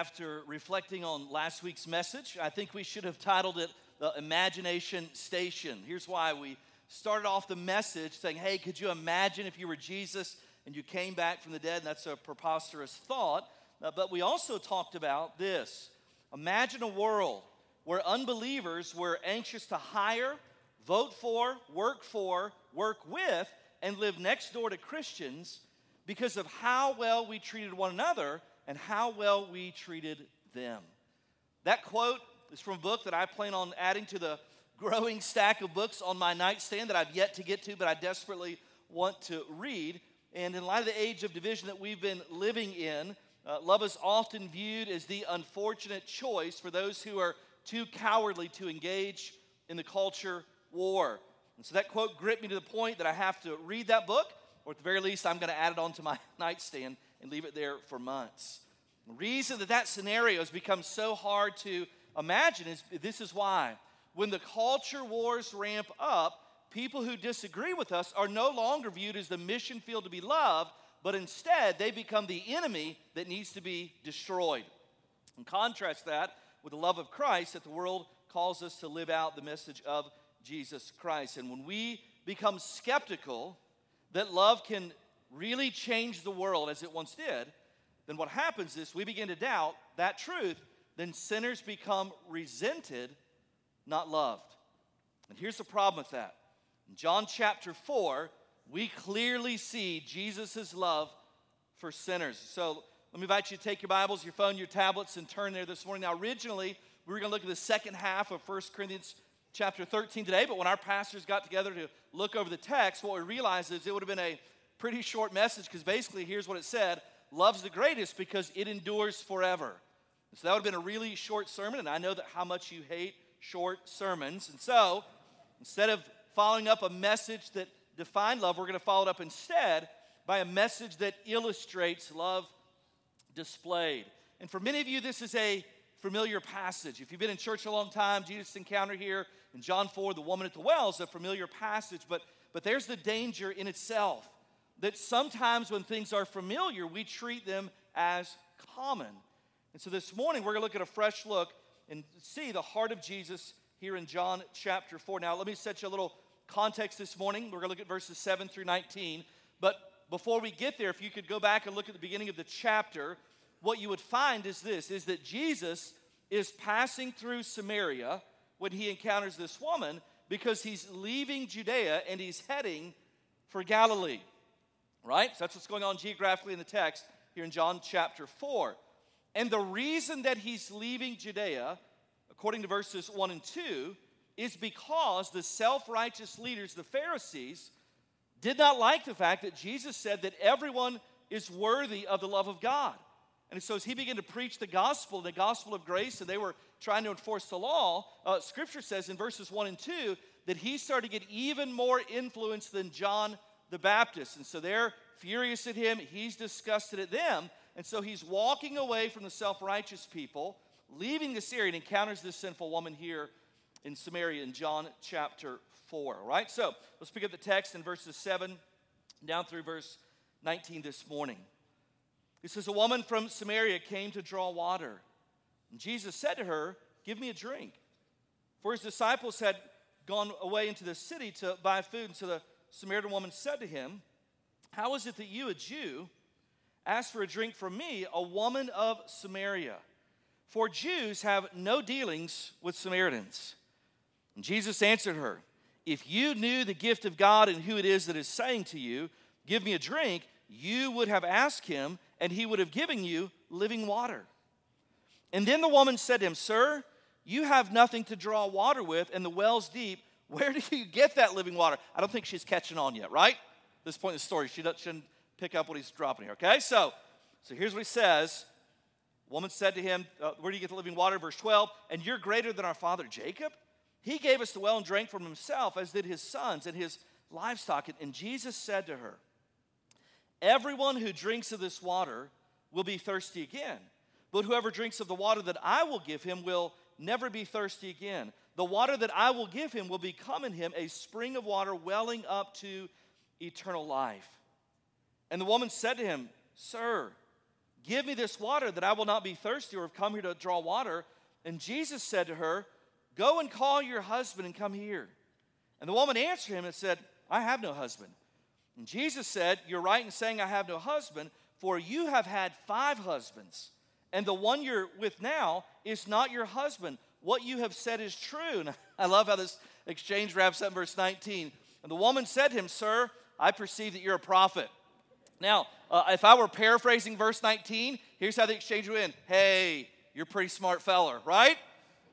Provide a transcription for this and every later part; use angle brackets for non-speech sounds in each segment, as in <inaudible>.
after reflecting on last week's message, I think we should have titled it the Imagination Station. Here's why we started off the message saying, Hey, could you imagine if you were Jesus and you came back from the dead? And that's a preposterous thought. Uh, but we also talked about this Imagine a world where unbelievers were anxious to hire, vote for, work for, work with, and live next door to Christians because of how well we treated one another and how well we treated them. That quote is from a book that I plan on adding to the growing stack of books on my nightstand that I've yet to get to, but I desperately want to read. And in light of the age of division that we've been living in, uh, love is often viewed as the unfortunate choice for those who are too cowardly to engage in the culture war. And so that quote gripped me to the point that I have to read that book, or at the very least, I'm going to add it onto my <laughs> nightstand and leave it there for months. The reason that that scenario has become so hard to imagine is this is why. When the culture wars ramp up, people who disagree with us are no longer viewed as the mission field to be loved, but instead they become the enemy that needs to be destroyed. And contrast that with the love of Christ that the world calls us to live out the message of Jesus Christ. And when we become skeptical that love can really change the world as it once did, then what happens is we begin to doubt that truth, then sinners become resented, not loved. And here's the problem with that. In John chapter 4, we clearly see Jesus' love for sinners. So let me invite you to take your Bibles, your phone, your tablets, and turn there this morning. Now, originally, we were going to look at the second half of 1 Corinthians chapter 13 today, but when our pastors got together to look over the text, what we realized is it would have been a pretty short message because basically, here's what it said Love's the greatest because it endures forever. So that would have been a really short sermon, and I know that how much you hate short sermons. And so, instead of following up a message that defined love, we're going to follow it up instead by a message that illustrates love displayed. And for many of you, this is a familiar passage. If you've been in church a long time, Jesus' encounter here in John 4, the woman at the well, is a familiar passage, but, but there's the danger in itself that sometimes when things are familiar, we treat them as common. And so this morning, we're going to look at a fresh look and see the heart of Jesus here in John chapter 4. Now, let me set you a little context this morning. We're going to look at verses 7 through 19. But before we get there, if you could go back and look at the beginning of the chapter, what you would find is this is that Jesus is passing through Samaria when he encounters this woman because he's leaving Judea and he's heading for Galilee. Right? So that's what's going on geographically in the text here in John chapter 4. And the reason that he's leaving Judea, according to verses 1 and 2, is because the self righteous leaders, the Pharisees, did not like the fact that Jesus said that everyone is worthy of the love of God. And so, as he began to preach the gospel, the gospel of grace, and they were trying to enforce the law, uh, scripture says in verses 1 and 2 that he started to get even more influence than John the Baptist. And so they're furious at him, he's disgusted at them. And so he's walking away from the self righteous people, leaving this area, and encounters this sinful woman here in Samaria in John chapter 4. All right, so let's pick up the text in verses 7 down through verse 19 this morning. It says, A woman from Samaria came to draw water. And Jesus said to her, Give me a drink. For his disciples had gone away into the city to buy food. And so the Samaritan woman said to him, How is it that you, a Jew, ask for a drink from me, a woman of Samaria? For Jews have no dealings with Samaritans. And Jesus answered her, If you knew the gift of God and who it is that is saying to you, Give me a drink, you would have asked him, and he would have given you living water. And then the woman said to him, Sir, you have nothing to draw water with, and the well's deep. Where do you get that living water? I don't think she's catching on yet, right? This point in the story, she shouldn't pick up what he's dropping here, okay? So, so here's what he says. woman said to him, uh, Where do you get the living water? Verse 12, and you're greater than our father Jacob he gave us the well and drank from himself, as did his sons and his livestock. And Jesus said to her, Everyone who drinks of this water will be thirsty again. But whoever drinks of the water that I will give him will never be thirsty again. The water that I will give him will become in him a spring of water welling up to eternal life. And the woman said to him, Sir, Give me this water that I will not be thirsty or have come here to draw water. And Jesus said to her, Go and call your husband and come here. And the woman answered him and said, I have no husband. And Jesus said, You're right in saying I have no husband, for you have had five husbands, and the one you're with now is not your husband. What you have said is true. And I love how this exchange wraps up in verse 19. And the woman said to him, Sir, I perceive that you're a prophet. Now, uh, if I were paraphrasing verse 19, here's how the exchange would end Hey, you're a pretty smart feller, right?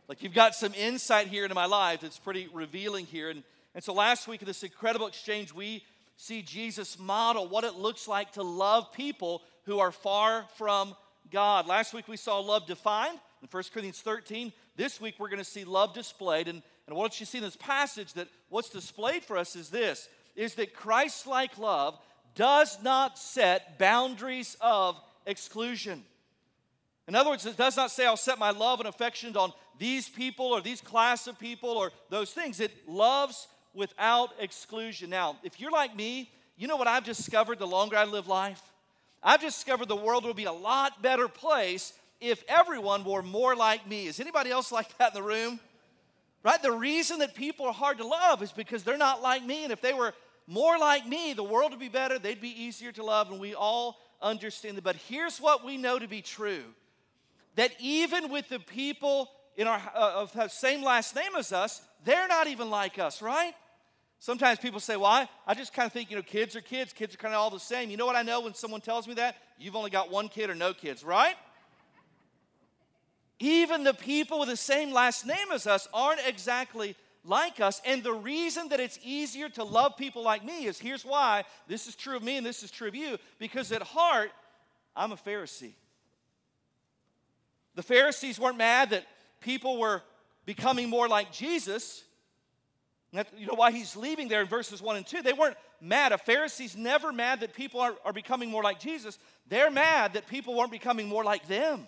Like you've got some insight here into my life that's pretty revealing here. And, and so last week in this incredible exchange, we see Jesus model what it looks like to love people who are far from God. Last week we saw love defined in 1 Corinthians 13. This week we're going to see love displayed. And, and what you see in this passage that what's displayed for us is this is that Christ-like love does not set boundaries of exclusion. In other words, it does not say, I'll set my love and affections on these people or these class of people or those things. It loves without exclusion. Now, if you're like me, you know what I've discovered the longer I live life? I've discovered the world will be a lot better place if everyone were more like me. Is anybody else like that in the room? Right? The reason that people are hard to love is because they're not like me. And if they were more like me, the world would be better, they'd be easier to love, and we all understand that. But here's what we know to be true that even with the people in our uh, of the same last name as us, they're not even like us, right? Sometimes people say, Well, I, I just kind of think, you know, kids are kids, kids are kind of all the same. You know what I know when someone tells me that? You've only got one kid or no kids, right? Even the people with the same last name as us aren't exactly like us. And the reason that it's easier to love people like me is here's why. This is true of me and this is true of you. Because at heart, I'm a Pharisee. The Pharisees weren't mad that people were becoming more like Jesus. you know why he's leaving there in verses 1 and 2? They weren't mad. A Pharisee's never mad that people are, are becoming more like Jesus. They're mad that people weren't becoming more like them.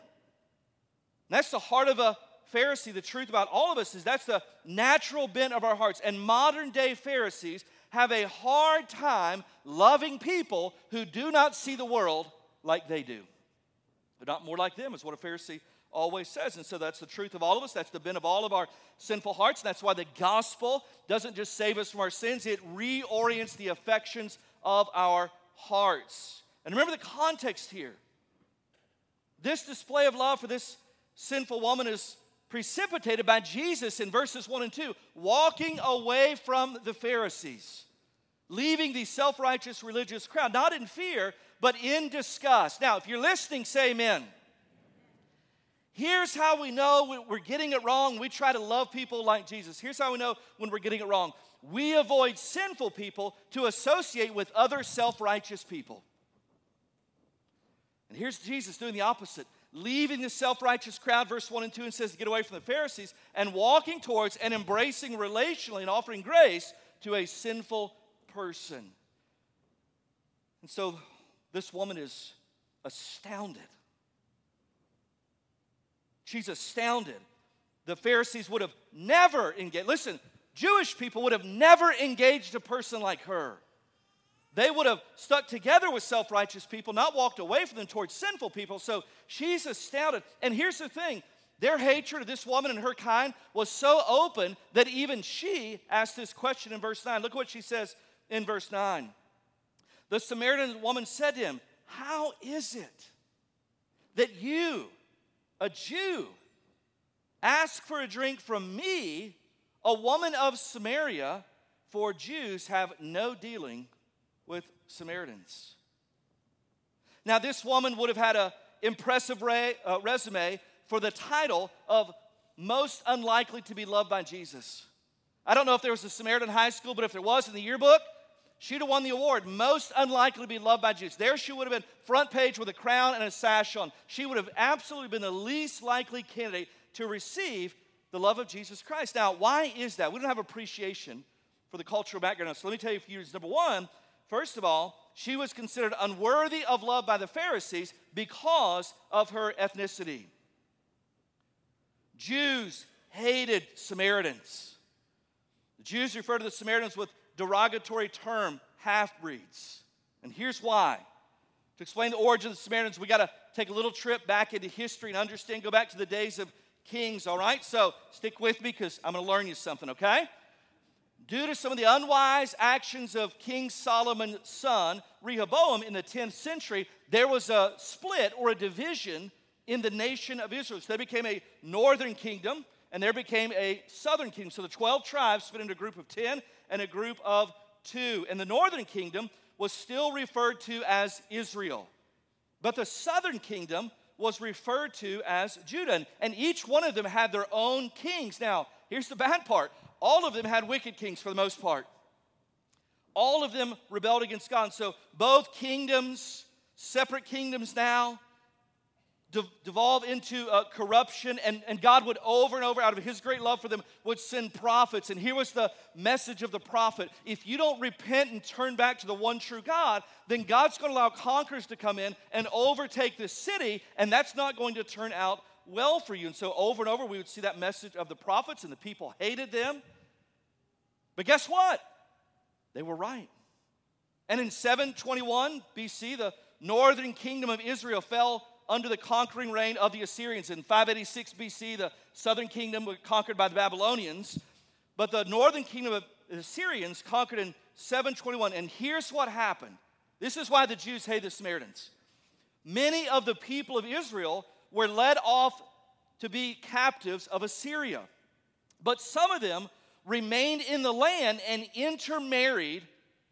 That's the heart of a Pharisee, the truth about all of us is that's the natural bent of our hearts. And modern day Pharisees have a hard time loving people who do not see the world like they do. They're not more like them, is what a Pharisee always says. And so that's the truth of all of us. That's the bent of all of our sinful hearts. That's why the gospel doesn't just save us from our sins, it reorients the affections of our hearts. And remember the context here. This display of love for this sinful woman is precipitated by Jesus in verses 1 and 2, walking away from the Pharisees, leaving the self righteous religious crowd, not in fear, but in disgust. Now, if you're listening, say amen. Here's how we know we're getting it wrong. We try to love people like Jesus. Here's how we know when we're getting it wrong. We avoid sinful people to associate with other self righteous people. And here's Jesus doing the opposite leaving the self righteous crowd, verse 1 and 2, and says to get away from the Pharisees, and walking towards and embracing relationally and offering grace to a sinful person. And so this woman is astounded. She's astounded. The Pharisees would have never engaged. Listen, Jewish people would have never engaged a person like her. They would have stuck together with self righteous people, not walked away from them towards sinful people. So she's astounded. And here's the thing their hatred of this woman and her kind was so open that even she asked this question in verse 9. Look what she says in verse 9. The Samaritan woman said to him, How is it that you, a Jew, ask for a drink from me, a woman of Samaria? For Jews have no dealing with Samaritans. Now, this woman would have had an impressive re- uh, resume for the title of most unlikely to be loved by Jesus. I don't know if there was a Samaritan high school, but if there was in the yearbook, she'd have won the award. Most unlikely to be loved by Jesus. There she would have been front page with a crown and a sash on. She would have absolutely been the least likely candidate to receive the love of Jesus Christ. Now, why is that? We don't have appreciation for the cultural background. So let me tell you a few reasons. Number one, First of all, she was considered unworthy of love by the Pharisees because of her ethnicity. Jews hated Samaritans. The Jews refer to the Samaritans with derogatory term half breeds. And here's why To explain the origin of the Samaritans, we got to take a little trip back into history and understand, go back to the days of kings, all right? So stick with me because I'm going to learn you something, okay? Due to some of the unwise actions of King Solomon's son, Rehoboam, in the 10th century, there was a split or a division in the nation of Israel. So there became a northern kingdom and there became a southern kingdom. So the 12 tribes split into a group of 10 and a group of two. And the northern kingdom was still referred to as Israel. But the southern kingdom was referred to as Judah. And each one of them had their own kings. Now, here's the bad part all of them had wicked kings for the most part. All of them rebelled against God. And so both kingdoms, separate kingdoms now, devolve into uh, corruption and, and god would over and over out of his great love for them would send prophets and here was the message of the prophet if you don't repent and turn back to the one true god then god's going to allow conquerors to come in and overtake this city and that's not going to turn out well for you. And so over and over, we would see that message of the prophets, and the people hated them. But guess what? They were right. And in 721 BC, the northern kingdom of Israel fell under the conquering reign of the Assyrians. In 586 BC, the southern kingdom was conquered by the Babylonians. But the northern kingdom of the Assyrians conquered in 721. And here's what happened this is why the Jews hate the Samaritans. Many of the people of Israel were led off to be captives of Assyria. But some of them remained in the land and intermarried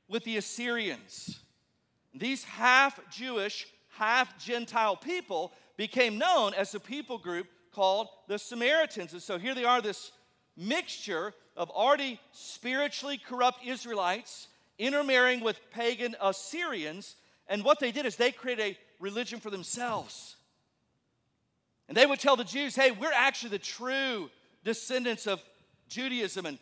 with the Assyrians. These half Jewish, half Gentile people became known as the people group called the Samaritans. And so here they are, this mixture of already spiritually corrupt Israelites intermarrying with pagan Assyrians. And what they did is they created a religion for themselves. And they would tell the Jews, hey, we're actually the true descendants of Judaism. And,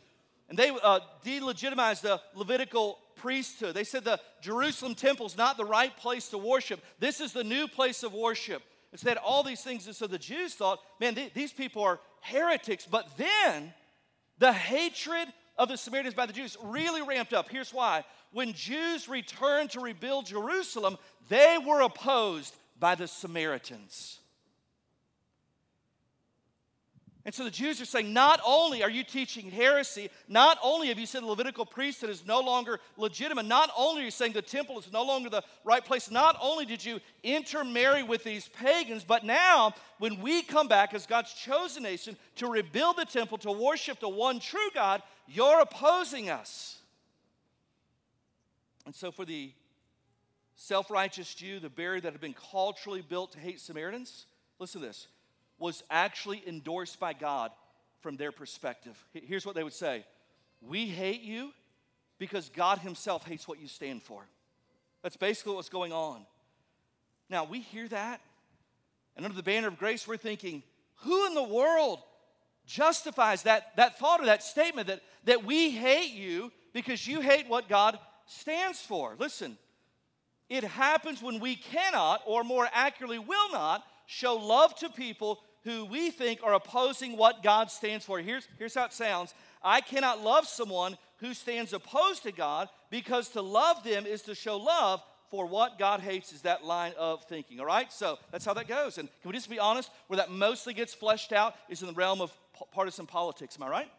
and they uh, delegitimized the Levitical priesthood. They said the Jerusalem temple is not the right place to worship. This is the new place of worship. They had all these things. And so the Jews thought, man, th- these people are heretics. But then the hatred of the Samaritans by the Jews really ramped up. Here's why. When Jews returned to rebuild Jerusalem, they were opposed by the Samaritans. And so the Jews are saying, not only are you teaching heresy, not only have you said the Levitical priesthood is no longer legitimate, not only are you saying the temple is no longer the right place, not only did you intermarry with these pagans, but now when we come back as God's chosen nation to rebuild the temple, to worship the one true God, you're opposing us. And so for the self righteous Jew, the barrier that had been culturally built to hate Samaritans, listen to this was actually endorsed by God from their perspective. Here's what they would say We hate you because God Himself hates what you stand for. That's basically what's going on. Now, we hear that, and under the banner of grace, we're thinking, who in the world justifies that, that thought or that statement that, that we hate you because you hate what God stands for? Listen, it happens when we cannot, or more accurately, will not, show love to people who we think are opposing what God stands for. Here's, here's how it sounds I cannot love someone who stands opposed to God because to love them is to show love for what God hates is that line of thinking. All right? So that's how that goes. And can we just be honest? Where that mostly gets fleshed out is in the realm of partisan politics. Am I right?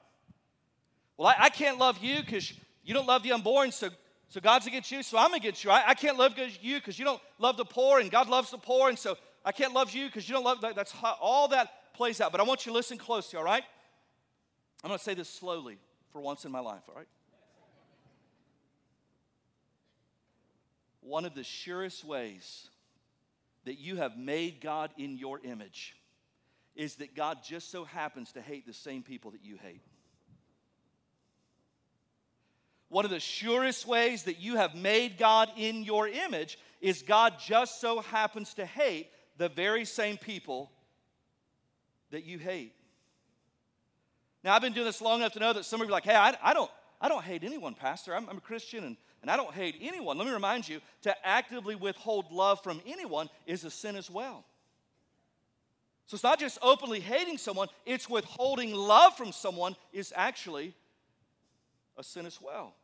Well, I, I can't love you because you don't love the unborn, so so God's against you, so I'm against you. I, I can't love you because you don't love the poor, and God loves the poor, and so I can't love you because you don't love. That's how all that plays out. But I want you to listen closely, all right? I'm going to say this slowly for once in my life, all right? One of the surest ways that you have made God in your image is that God just so happens to hate the same people that you hate. One of the surest ways that you have made God in your image is God just so happens to hate the very same people that you hate. Now, I've been doing this long enough to know that some of you are like, hey, I, I don't, I don't hate anyone, Pastor. I'm, I'm a Christian and, and I don't hate anyone. Let me remind you to actively withhold love from anyone is a sin as well. So it's not just openly hating someone, it's withholding love from someone is actually a sin as well.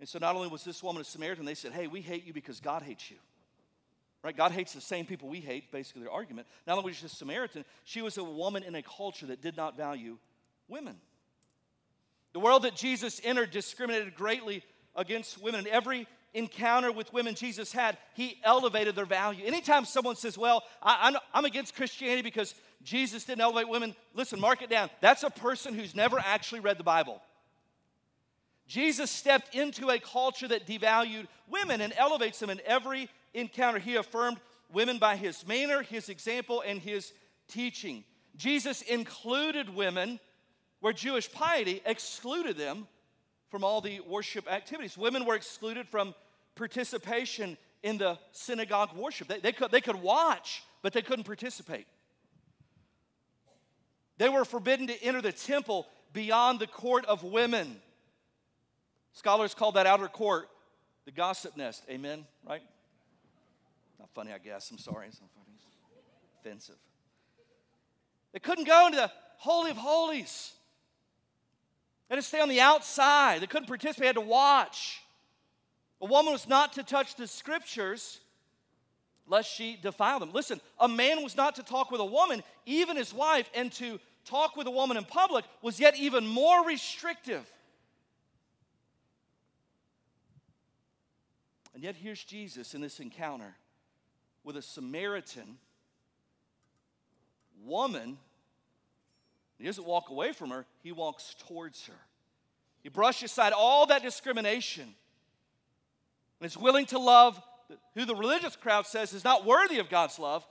And so not only was this woman a Samaritan, they said, Hey, we hate you because God hates you. Right? God hates the same people we hate, basically their argument. Not only was she a Samaritan, she was a woman in a culture that did not value women. The world that Jesus entered discriminated greatly against women. And every encounter with women Jesus had, he elevated their value. Anytime someone says, Well, I, am against Christianity because Jesus didn't elevate women, listen, mark it down. That's a person who's never actually read the Bible. Jesus stepped into a culture that devalued women and elevates them in every encounter. He affirmed women by his manner, his example, and his teaching. Jesus included women where Jewish piety excluded them from all the worship activities. Women were excluded from participation in the synagogue worship. They, they, could, they could watch, but they couldn't participate. They were forbidden to enter the temple beyond the court of women. Scholars call that outer court the gossip nest. Amen? Right? Not funny, I guess. I'm sorry. It's not funny. It's offensive. They couldn't go into the Holy of Holies. They had to stay on the outside. They couldn't participate, they had to watch. A woman was not to touch the scriptures lest she defile them. Listen, a man was not to talk with a woman, even his wife, and to talk with a woman in public was yet even more restrictive. And yet, here's Jesus in this encounter with a Samaritan woman. He doesn't walk away from her, he walks towards her. He brushes aside all that discrimination and is willing to love who the religious crowd says is not worthy of God's love.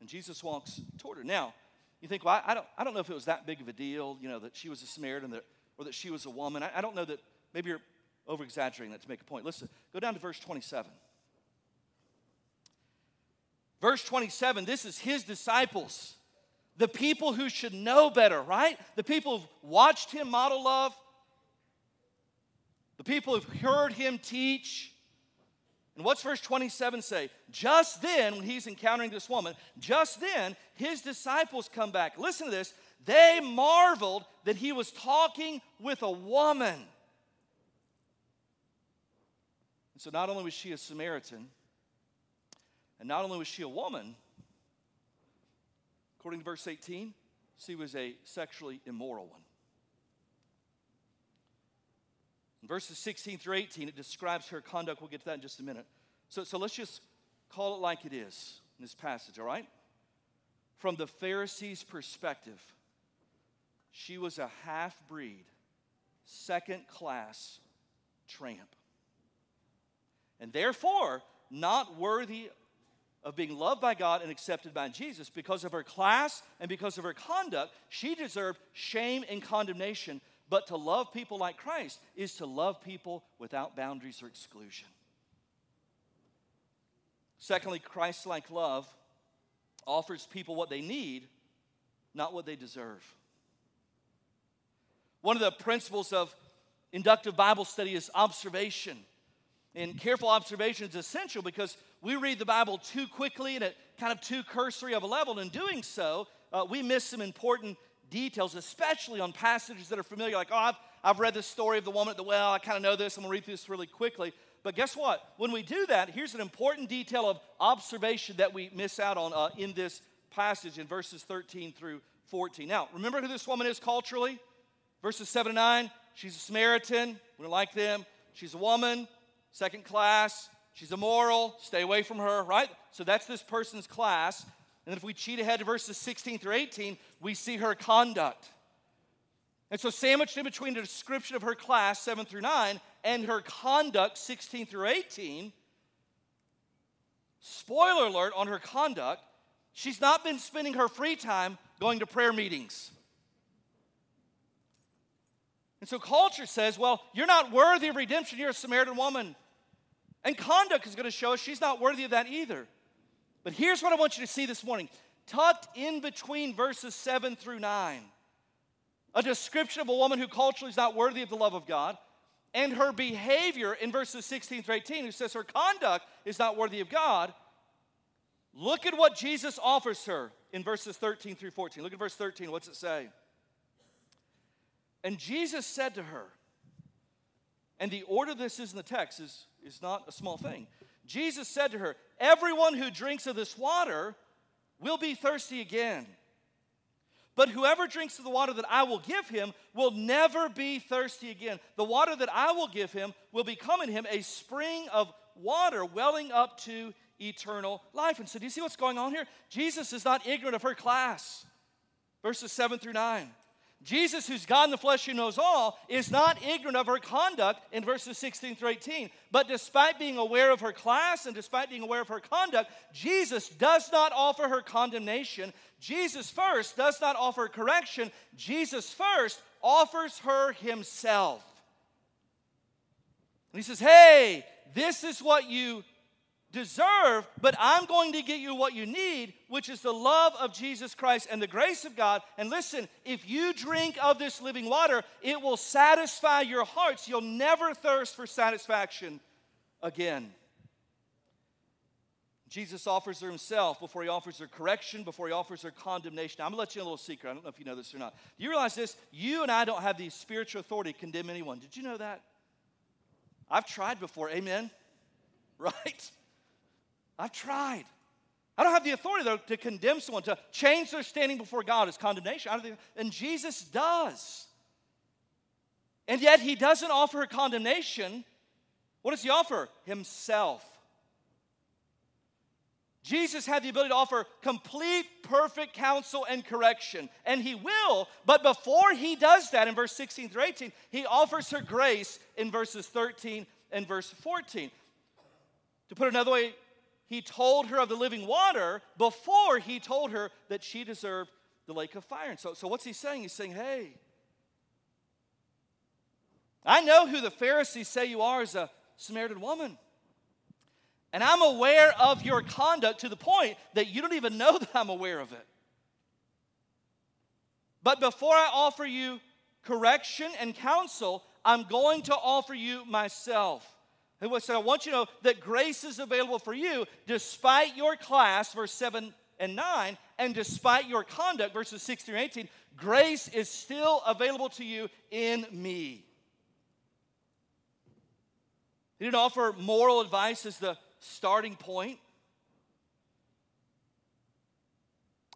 And Jesus walks toward her. Now, you think, well, I, don't, I don't know if it was that big of a deal, you know, that she was a Samaritan that, or that she was a woman. I, I don't know that, maybe you're over exaggerating that to make a point. Listen, go down to verse 27. Verse 27, this is his disciples, the people who should know better, right? The people who've watched him model love, the people who've heard him teach, and what's verse 27 say? Just then, when he's encountering this woman, just then his disciples come back. Listen to this. They marveled that he was talking with a woman. And so, not only was she a Samaritan, and not only was she a woman, according to verse 18, she was a sexually immoral one. In verses 16 through 18, it describes her conduct. We'll get to that in just a minute. So, so let's just call it like it is in this passage, all right? From the Pharisees' perspective, she was a half breed, second class tramp. And therefore, not worthy of being loved by God and accepted by Jesus because of her class and because of her conduct, she deserved shame and condemnation but to love people like Christ is to love people without boundaries or exclusion. Secondly, Christ like love offers people what they need, not what they deserve. One of the principles of inductive Bible study is observation. And careful observation is essential because we read the Bible too quickly and at kind of too cursory of a level. And in doing so, uh, we miss some important details, especially on passages that are familiar. Like, oh, I've, I've read the story of the woman at the well. I kind of know this. I'm going to read through this really quickly. But guess what? When we do that, here's an important detail of observation that we miss out on uh, in this passage in verses 13 through 14. Now, remember who this woman is culturally? Verses 7 to 9. She's a Samaritan. We don't like them. She's a woman, second class. She's immoral. Stay away from her, right? So that's this person's class. And if we cheat ahead to verses 16 through 18, we see her conduct. And so, sandwiched in between the description of her class, 7 through 9, and her conduct, 16 through 18, spoiler alert on her conduct, she's not been spending her free time going to prayer meetings. And so, culture says, well, you're not worthy of redemption, you're a Samaritan woman. And conduct is going to show us she's not worthy of that either. But here's what I want you to see this morning tucked in between verses 7 through 9 a description of a woman who culturally is not worthy of the love of God, and her behavior in verses 16 through 18, who says her conduct is not worthy of God. Look at what Jesus offers her in verses 13 through 14. Look at verse 13. What's it say? And Jesus said to her, and the order this is in the text is, is not a small thing. Jesus said to her, everyone who drinks of this water will be thirsty again. But whoever drinks of the water that I will give him will never be thirsty again. The water that I will give him will become in him a spring of water welling up to eternal life. And so, do you see what's going on here? Jesus is not ignorant of her class. Verses 7 through 9. Jesus, who's God in the flesh who knows all, is not ignorant of her conduct in verses 16 through 18. But despite being aware of her class and despite being aware of her conduct, Jesus does not offer her condemnation. Jesus first does not offer correction. Jesus first offers her himself. And he says, Hey, this is what you deserve, but I'm going to get you what you need, which is the love of Jesus Christ and the grace of God. And listen, if you drink of this living water, it will satisfy your hearts. You'll never thirst for satisfaction again. Jesus offers her himself before he offers her correction, before he offers her condemnation. I'm to let you in a little secret. I don't know if you know this or not. Do you realize this? You and I don't have the spiritual authority to condemn anyone. Did you know that? I've tried before. Amen? <laughs> Right? I've tried. I don't have the authority, though, to condemn someone, to change their standing before God as condemnation. And Jesus does. And yet, he doesn't offer her condemnation. What does he offer? Himself. Jesus had the ability to offer complete, perfect counsel and correction, and he will, but before he does that in verse 16 through 18, he offers her grace in verses 13 and verse 14. To put another way, he told her of the living water before he told her that she deserved the lake of fire. And so, so what's he saying? He's saying, hey, I know who the Pharisees say you are as a Samaritan woman. And I'm aware of your conduct to the point that you don't even know that I'm aware of it. But before I offer you correction and counsel, I'm going to offer you myself. Who said, I want you to know that grace is available for you despite your class, verse 7 and 9, and despite your conduct, verses 16 and 18. Grace is still available to you in me. He didn't offer moral advice as the starting point.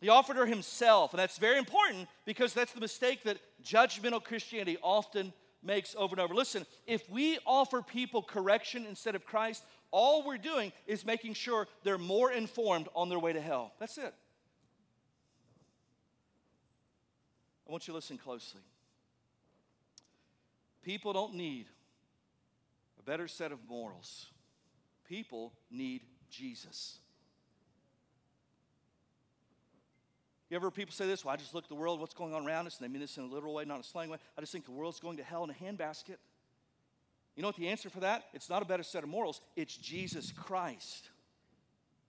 He offered her himself, and that's very important because that's the mistake that judgmental Christianity often makes over and over. Listen, if we offer people correction instead of Christ, all we're doing is making sure they're more informed on their way to hell. That's it. I want you to listen closely. People don't need a better set of morals, people need Jesus. You ever people say this? Well, I just look at the world, what's going on around us, and they mean this in a literal way, not a slang way. I just think the world's going to hell in a handbasket. You know what the answer for that? It's not a better set of morals, it's Jesus Christ.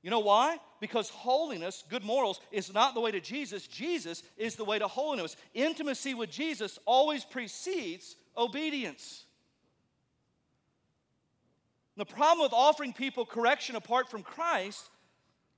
You know why? Because holiness, good morals, is not the way to Jesus. Jesus is the way to holiness. Intimacy with Jesus always precedes obedience. The problem with offering people correction apart from Christ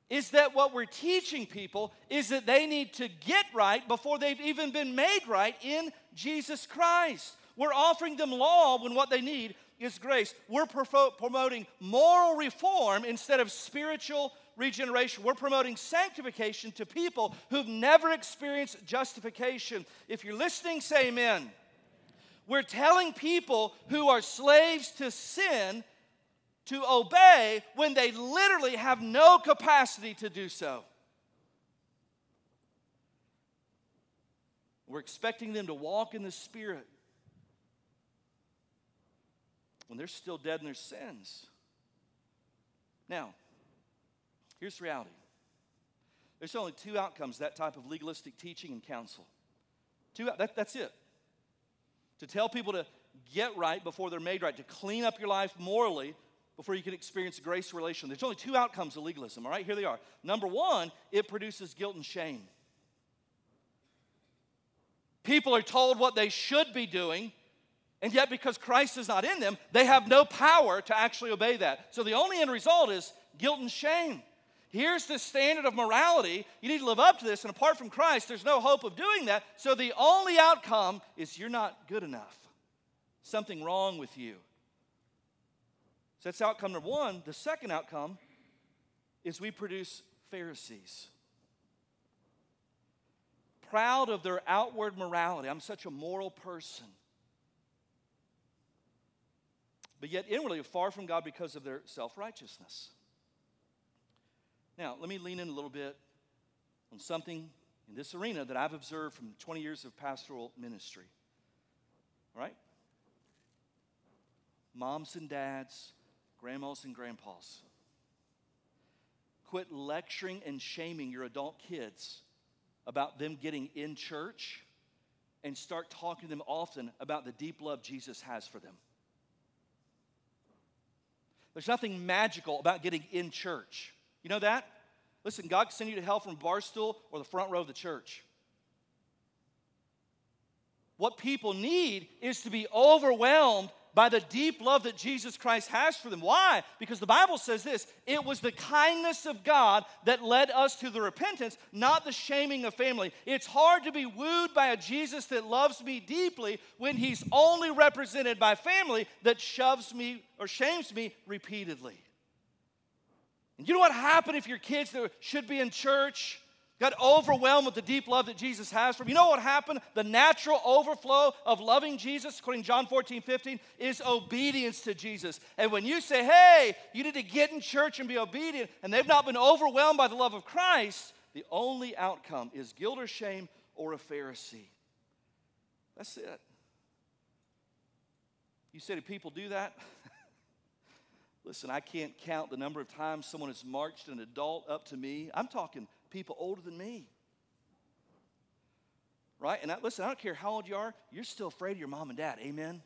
is that what we're teaching people is that they need to get right before they've even been made right in Jesus Christ. We're offering them law when what they need is grace. We're promoting moral reform instead of spiritual regeneration. We're promoting sanctification to people who've never experienced justification. If you're listening, say amen. We're telling people who are slaves to sin to obey when they literally have no capacity to do so. We're expecting them to walk in the Spirit when they're still dead in their sins. Now, here's the reality there's only two outcomes that type of legalistic teaching and counsel. Two, that, that's it. To tell people to get right before they're made right, to clean up your life morally before you can experience grace relation. There's only two outcomes of legalism, all right? Here they are. Number one, it produces guilt and shame. People are told what they should be doing, and yet because Christ is not in them, they have no power to actually obey that. So the only end result is guilt and shame. Here's the standard of morality. You need to live up to this, and apart from Christ, there's no hope of doing that. So the only outcome is you're not good enough. Something wrong with you. So that's outcome number one. The second outcome is we produce Pharisees. Proud of their outward morality. I'm such a moral person. But yet, inwardly, far from God because of their self righteousness. Now, let me lean in a little bit on something in this arena that I've observed from 20 years of pastoral ministry. All right? Moms and dads, grandmas and grandpas. Quit lecturing and shaming your adult kids about them getting in church and start talking to them often about the deep love Jesus has for them. There's nothing magical about getting in church. You know that? Listen, God can send you to hell from barstool or the front row of the church. What people need is to be overwhelmed by the deep love that Jesus Christ has for them. Why? Because the Bible says this it was the kindness of God that led us to the repentance, not the shaming of family. It's hard to be wooed by a Jesus that loves me deeply when he's only represented by family that shoves me or shames me repeatedly. And you know what happened if your kids that should be in church got overwhelmed with the deep love that Jesus has for them? You know what happened? The natural overflow of loving Jesus, according to John 14, 15, is obedience to Jesus. And when you say, hey, you need to get in church and be obedient, and they've not been overwhelmed by the love of Christ, the only outcome is guilt or shame or a Pharisee. That's it. You say, do people do that? <laughs> Listen, I can't count the number of times someone has marched an adult up to me. I'm talking people older than me. Right? And I, listen, I don't care how old you are, you're still afraid of your mom and dad. Amen?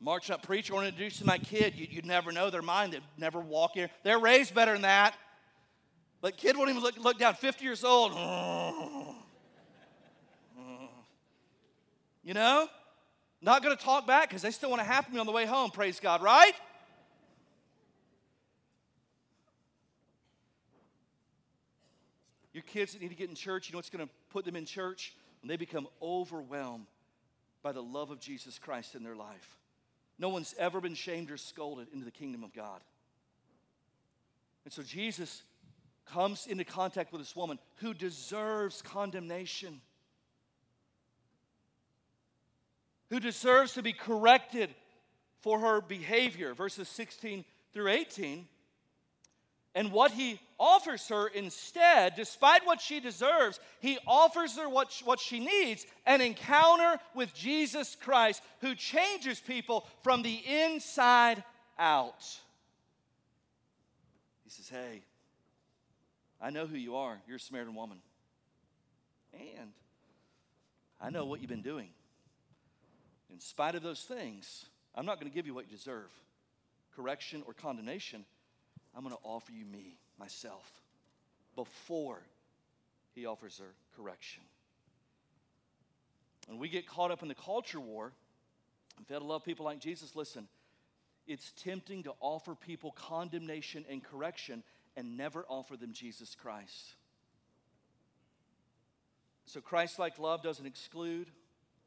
March up, preacher, want to introduce to my kid. You, would never know their mind. They'd never walk in. They're raised better than that. But kid won't even look, look down, 50 years old. You know? Not going to talk back because they still want to happen me on the way home, praise God, right? Your kids that need to get in church, you know what's going to put them in church? When they become overwhelmed by the love of Jesus Christ in their life. No one's ever been shamed or scolded into the kingdom of God. And so Jesus comes into contact with this woman who deserves condemnation. who deserves to be corrected for her behavior, verses 16 through 18. And what he offers her instead, despite what she deserves, he offers her what, what she needs an encounter with Jesus Christ who changes people from the inside out. He says, Hey, I know who you are. You're a Samaritan woman. And I know what you've been doing. In spite of those things, I'm not going to give you what you deserve correction or condemnation. I'm going to offer you me, myself, before he offers her correction. When we get caught up in the culture war and fail to love people like Jesus, listen, it's tempting to offer people condemnation and correction and never offer them Jesus Christ. So, Christ like love doesn't exclude,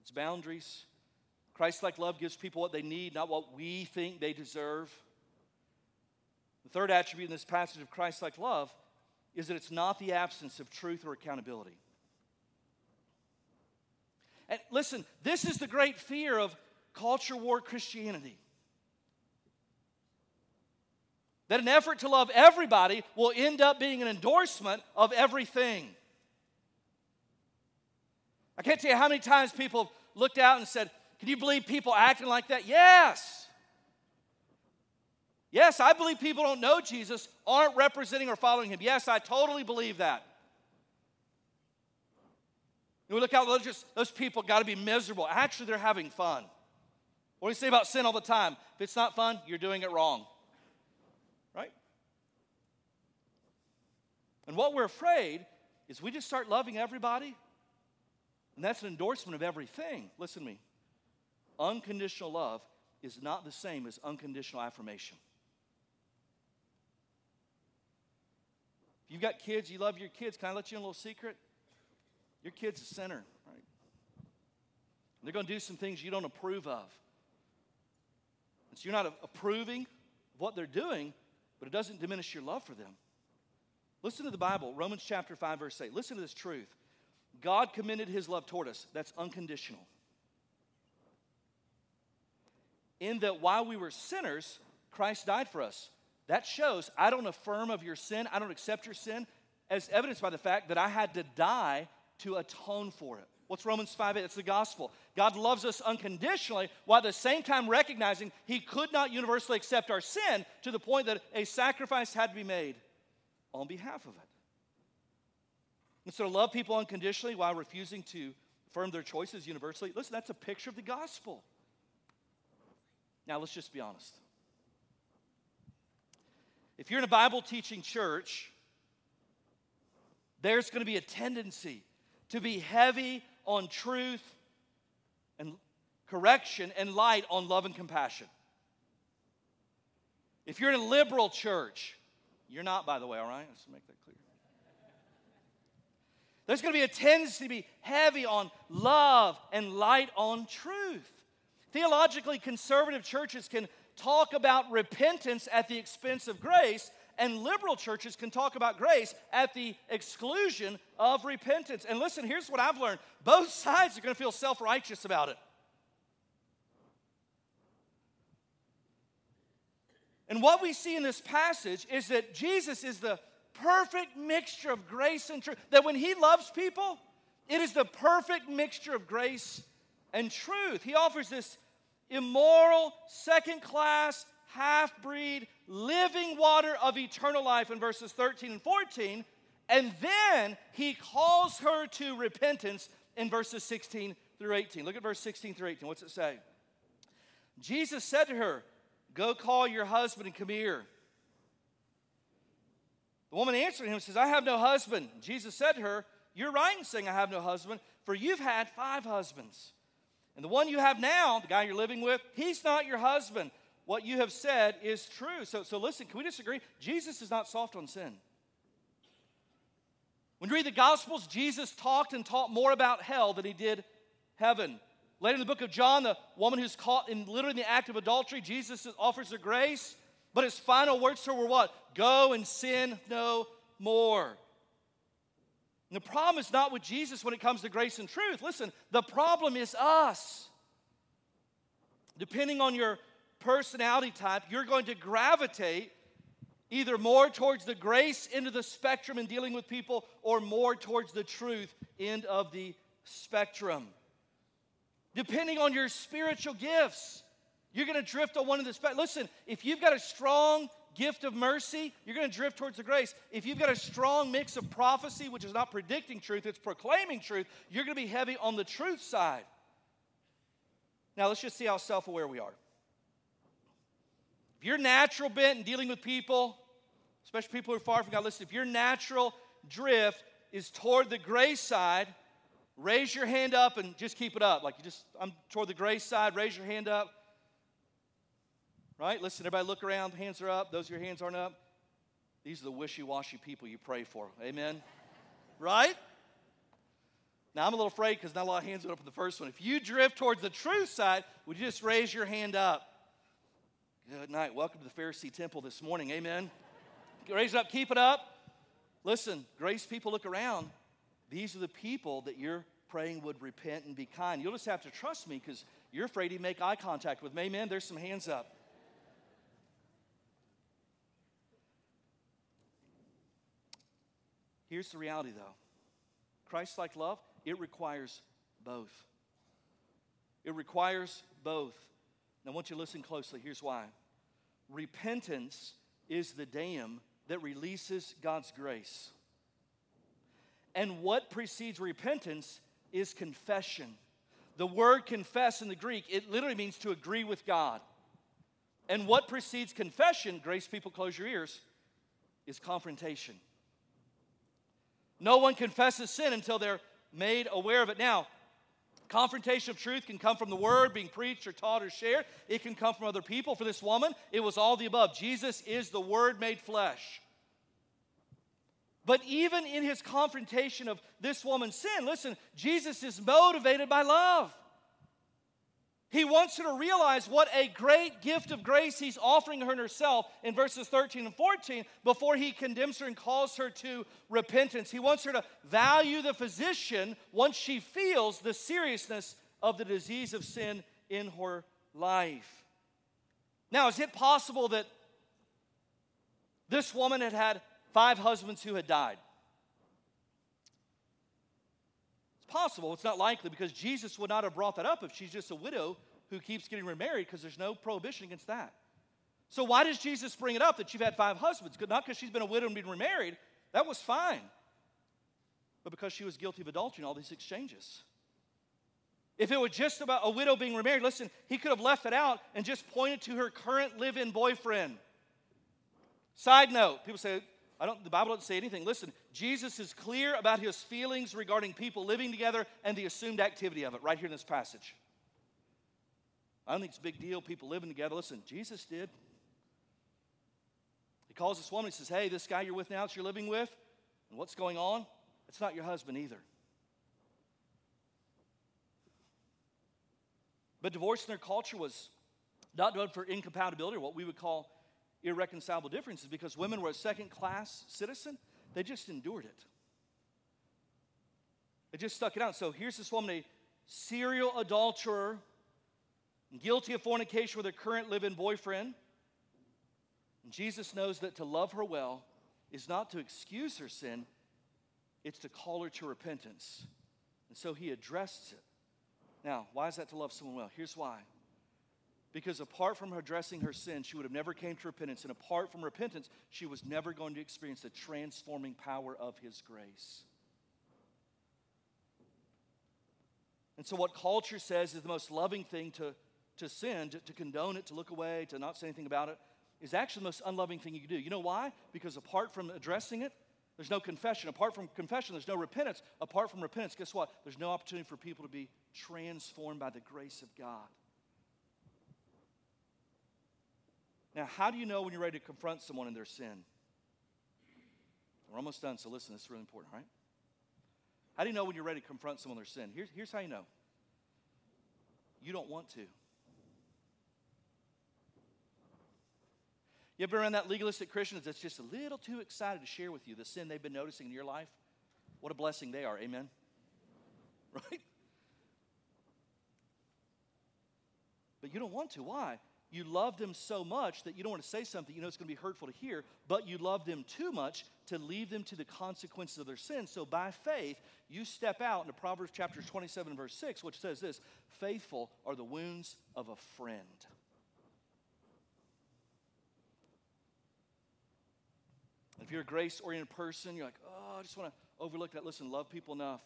it's boundaries. Christ like love gives people what they need, not what we think they deserve. The third attribute in this passage of Christ like love is that it's not the absence of truth or accountability. And listen, this is the great fear of culture war Christianity. That an effort to love everybody will end up being an endorsement of everything. I can't tell you how many times people have looked out and said, can you believe people acting like that? Yes. Yes, I believe people don't know Jesus, aren't representing or following him. Yes, I totally believe that. And we look how religious, those people got to be miserable. Actually, they're having fun. What do you say about sin all the time? If it's not fun, you're doing it wrong. Right? And what we're afraid is we just start loving everybody, and that's an endorsement of everything. Listen to me. Unconditional love is not the same as unconditional affirmation. If you've got kids, you love your kids. Can I let you in a little secret? Your kid's a sinner, right? They're going to do some things you don't approve of. And so you're not approving of what they're doing, but it doesn't diminish your love for them. Listen to the Bible, Romans chapter 5, verse 8. Listen to this truth. God commended his love toward us. That's unconditional. In that while we were sinners, Christ died for us. That shows I don't affirm of your sin, I don't accept your sin, as evidenced by the fact that I had to die to atone for it. What's Romans 5 8? It's the gospel. God loves us unconditionally while at the same time recognizing he could not universally accept our sin to the point that a sacrifice had to be made on behalf of it. And so to love people unconditionally while refusing to affirm their choices universally, listen, that's a picture of the gospel. Now, let's just be honest. If you're in a Bible teaching church, there's going to be a tendency to be heavy on truth and correction and light on love and compassion. If you're in a liberal church, you're not, by the way, all right? Let's make that clear. There's going to be a tendency to be heavy on love and light on truth. Theologically conservative churches can talk about repentance at the expense of grace, and liberal churches can talk about grace at the exclusion of repentance. And listen, here's what I've learned both <laughs> sides are going to feel self righteous about it. And what we see in this passage is that Jesus is the perfect mixture of grace and truth. That when he loves people, it is the perfect mixture of grace and truth. He offers this immoral, second class, half breed, living water of eternal life in verses 13 and 14. And then he calls her to repentance in verses 16 through 18. Look at verse 16 through 18. What's it say? Jesus said to her, Go call your husband and come here. The woman answered him and says, I have no husband. Jesus said to her, You're right in saying I have no husband, for you've had five husbands. And the one you have now, the guy you're living with, he's not your husband. What you have said is true. So, so listen, can we disagree? Jesus is not soft on sin. When you read the Gospels, Jesus talked and taught more about hell than he did heaven. Later in the book of John, the woman who's caught in literally the act of adultery, Jesus offers her grace, but his final words to her were what? Go and sin no more. And the problem is not with Jesus when it comes to grace and truth. Listen, the problem is us. Depending on your personality type, you're going to gravitate either more towards the grace end of the spectrum in dealing with people or more towards the truth end of the spectrum. Depending on your spiritual gifts, you're going to drift on one of the spectrum. Listen, if you've got a strong gift of mercy, you're going to drift towards the grace. If you've got a strong mix of prophecy, which is not predicting truth, it's proclaiming truth, you're going to be heavy on the truth side. Now, let's just see how self aware we are. If you're natural bent in dealing with people, especially people who are far from God, listen, if your natural drift is toward the grace side, raise your hand up and just keep it up. Like you just, I'm toward the grace side, raise your hand up. Right? Listen, everybody look around, hands are up. Those your hands aren't up. These are the wishy washy people you pray for. Amen? right? Now, I'm a little afraid because not a lot of hands went up in the first one. If you drift towards the truth side, would you just raise your hand up? Good night. Welcome to the Pharisee temple this morning. Amen. Raise it up, keep it up. Listen, grace people look around. These are the people that you're praying would repent and be kind. You'll just have to trust me because you're afraid to make eye contact with me. Amen. There's some hands up. Here's the reality, though Christ like love, it requires both. It requires both. Now, I want you to listen closely. Here's why repentance is the dam that releases God's grace. And what precedes repentance is confession. The word confess in the Greek, it literally means to agree with God. And what precedes confession, grace people, close your ears, is confrontation. No one confesses sin until they're made aware of it. Now, confrontation of truth can come from the word being preached or taught or shared. It can come from other people. For this woman, it was all the above. Jesus is the word made flesh. But even in his confrontation of this woman's sin, listen, Jesus is motivated by love. He wants her to realize what a great gift of grace he's offering her in herself in verses 13 and 14 before he condemns her and calls her to repentance. He wants her to value the physician once she feels the seriousness of the disease of sin in her life. Now, is it possible that this woman had had five husbands who had died? Possible. It's not likely because Jesus would not have brought that up if she's just a widow who keeps getting remarried because there's no prohibition against that. So why does Jesus bring it up that you've had five husbands? Not because she's been a widow and been remarried. That was fine. But because she was guilty of adultery in all these exchanges. If it was just about a widow being remarried, listen, he could have left it out and just pointed to her current live in boyfriend. Side note, people say, I don't, the Bible doesn't say anything. Listen, Jesus is clear about his feelings regarding people living together and the assumed activity of it right here in this passage. I don't think it's a big deal, people living together. Listen, Jesus did. He calls this woman, he says, Hey, this guy you're with now that you're living with, and what's going on? It's not your husband either. But divorce in their culture was not done for incompatibility, or what we would call irreconcilable differences because women were a second class citizen. They just endured it. They just stuck it out. So here's this woman, a serial adulterer, guilty of fornication with her current live in boyfriend. And Jesus knows that to love her well is not to excuse her sin, it's to call her to repentance. And so he addresses it. Now, why is that to love someone well? Here's why because apart from addressing her sin she would have never came to repentance. And apart from repentance she was never going to experience the transforming power of his grace. And so what culture says is the most loving thing to, to sin to, to condone it to look away to not say anything about it is actually the most unloving thing you can do. You know why? Because apart from addressing it there's no confession. Apart from confession there's no repentance. Apart from repentance guess what? There's no opportunity for people to be transformed by the grace of god Now, how do you know when you're ready to confront someone in their sin? We're almost done, so listen, this is really important, right? How do you know when you're ready to confront someone in their sin? Here's, here's how you know you don't want to. You ever been around that legalistic Christian that's just a little too excited to share with you the sin they've been noticing in your life? What a blessing they are, amen? <laughs> Right? But you don't want to. Why? You love them so much that you don't want to say something you know it's going to be hurtful to hear, but you love them too much to leave them to the consequences of their sin. So by faith, you step out into Proverbs chapter 27, verse 6, which says this Faithful are the wounds of a friend. If you're a grace oriented person, you're like, oh, I just want to overlook that. Listen, love people enough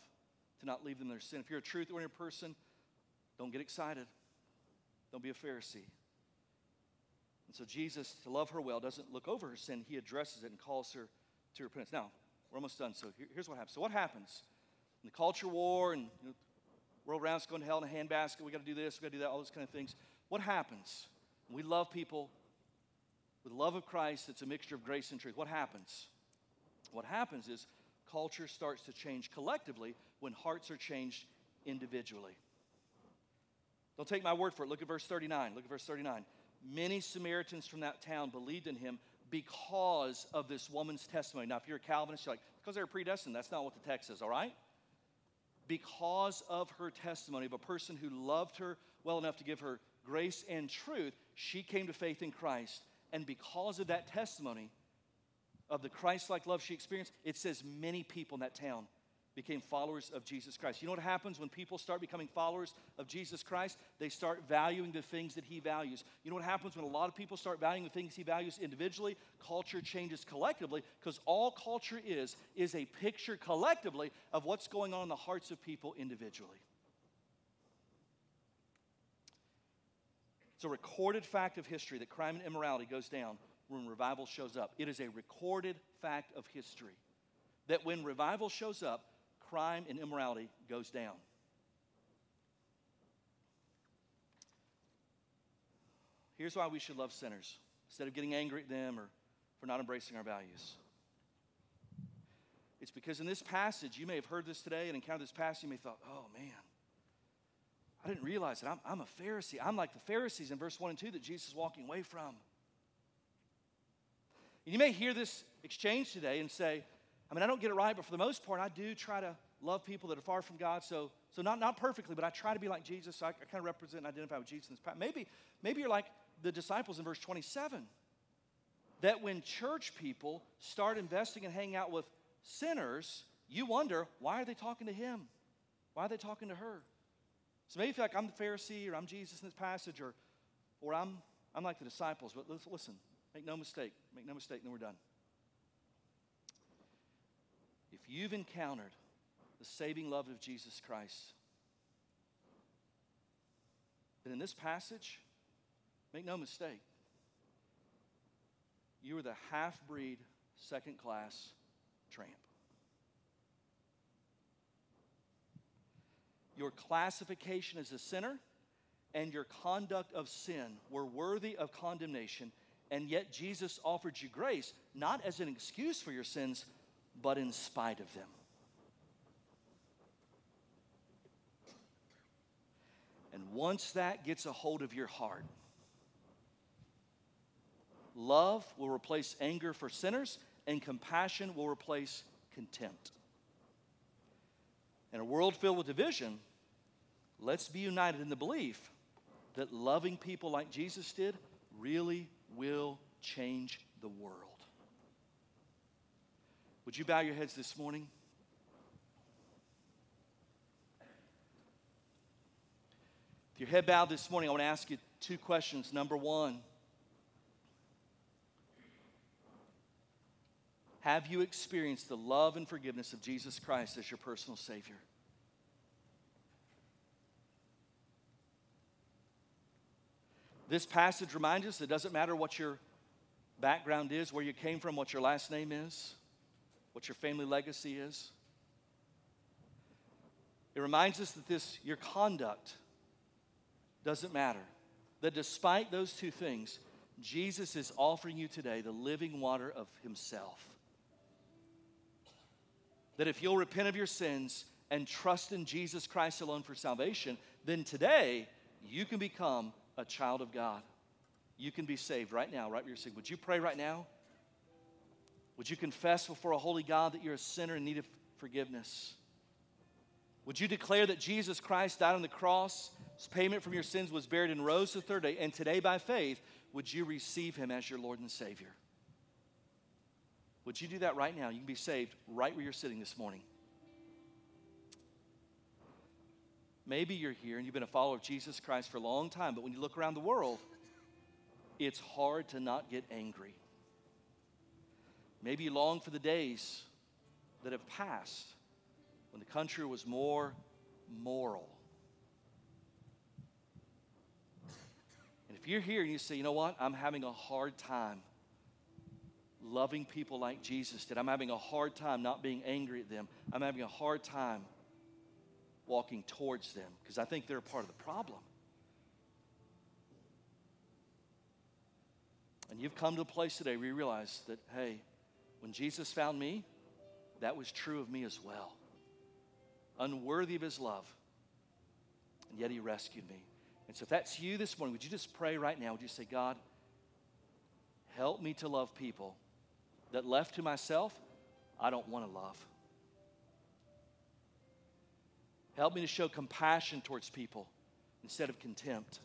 to not leave them their sin. If you're a truth oriented person, don't get excited. Don't be a Pharisee. And so Jesus, to love her well, doesn't look over her sin. He addresses it and calls her to repentance. Now, we're almost done. So here, here's what happens. So what happens? In the culture war and you know, world rounds going to hell in a handbasket. We got to do this. We got to do that. All those kind of things. What happens? We love people with the love of Christ. It's a mixture of grace and truth. What happens? What happens is culture starts to change collectively when hearts are changed individually. Don't take my word for it. Look at verse 39. Look at verse 39. Many Samaritans from that town believed in him because of this woman's testimony. Now, if you're a Calvinist, you're like, because they were predestined. That's not what the text says, all right? Because of her testimony of a person who loved her well enough to give her grace and truth, she came to faith in Christ. And because of that testimony of the Christ like love she experienced, it says many people in that town became followers of Jesus Christ. You know what happens when people start becoming followers of Jesus Christ? They start valuing the things that he values. You know what happens when a lot of people start valuing the things he values individually? Culture changes collectively because all culture is is a picture collectively of what's going on in the hearts of people individually. It's a recorded fact of history that crime and immorality goes down when revival shows up. It is a recorded fact of history that when revival shows up, crime and immorality goes down. Here's why we should love sinners instead of getting angry at them or for not embracing our values. It's because in this passage, you may have heard this today and encountered this passage, you may have thought, oh man, I didn't realize that I'm, I'm a Pharisee. I'm like the Pharisees in verse 1 and 2 that Jesus is walking away from. And you may hear this exchange today and say, I mean, I don't get it right, but for the most part, I do try to love people that are far from God. So, so not, not perfectly, but I try to be like Jesus. So I, I kind of represent and identify with Jesus in this path. Maybe, maybe you're like the disciples in verse 27. That when church people start investing and hanging out with sinners, you wonder, why are they talking to him? Why are they talking to her? So maybe you feel like I'm the Pharisee or I'm Jesus in this passage or, or I'm, I'm like the disciples. But listen, make no mistake, make no mistake, then we're done. If you've encountered the saving love of Jesus Christ, then in this passage, make no mistake, you are the half breed, second class tramp. Your classification as a sinner and your conduct of sin were worthy of condemnation, and yet Jesus offered you grace, not as an excuse for your sins, but in spite of them. And once that gets a hold of your heart, love will replace anger for sinners, and compassion will replace contempt. In a world filled with division, let's be united in the belief that loving people like Jesus did really will change the world. Would you bow your heads this morning? With your head bowed this morning, I want to ask you two questions. Number one, have you experienced the love and forgiveness of Jesus Christ as your personal Savior? This passage reminds us it doesn't matter what your background is, where you came from, what your last name is what your family legacy is. It reminds us that this, your conduct, doesn't matter. That despite those two things, Jesus is offering you today the living water of Himself. That if you'll repent of your sins and trust in Jesus Christ alone for salvation, then today you can become a child of God. You can be saved right now, right where you're sitting. Would you pray right now? Would you confess before a holy God that you're a sinner in need of forgiveness? Would you declare that Jesus Christ died on the cross, his payment from your sins was buried and rose the third day, and today by faith, would you receive him as your Lord and Savior? Would you do that right now? You can be saved right where you're sitting this morning. Maybe you're here and you've been a follower of Jesus Christ for a long time, but when you look around the world, it's hard to not get angry. Maybe you long for the days that have passed when the country was more moral. And if you're here and you say, you know what, I'm having a hard time loving people like Jesus did, I'm having a hard time not being angry at them, I'm having a hard time walking towards them because I think they're a part of the problem. And you've come to a place today where you realize that, hey, when Jesus found me, that was true of me as well. Unworthy of his love, and yet he rescued me. And so, if that's you this morning, would you just pray right now? Would you say, God, help me to love people that left to myself, I don't want to love? Help me to show compassion towards people instead of contempt.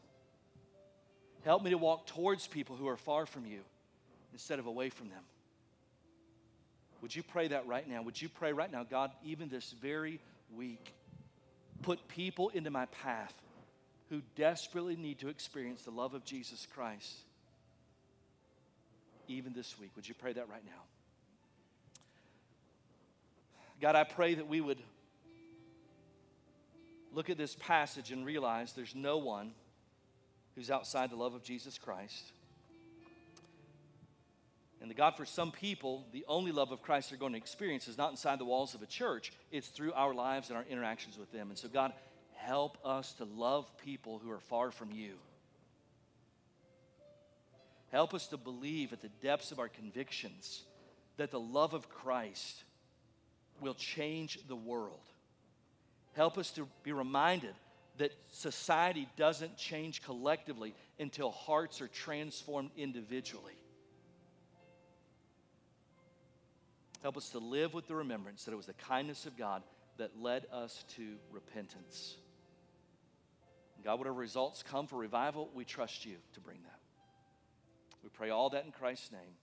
Help me to walk towards people who are far from you instead of away from them. Would you pray that right now? Would you pray right now, God, even this very week, put people into my path who desperately need to experience the love of Jesus Christ? Even this week. Would you pray that right now? God, I pray that we would look at this passage and realize there's no one who's outside the love of Jesus Christ. And the God, for some people, the only love of Christ they're going to experience is not inside the walls of a church, it's through our lives and our interactions with them. And so, God, help us to love people who are far from you. Help us to believe at the depths of our convictions that the love of Christ will change the world. Help us to be reminded that society doesn't change collectively until hearts are transformed individually. Help us to live with the remembrance that it was the kindness of God that led us to repentance. God, whatever results come for revival, we trust you to bring that. We pray all that in Christ's name.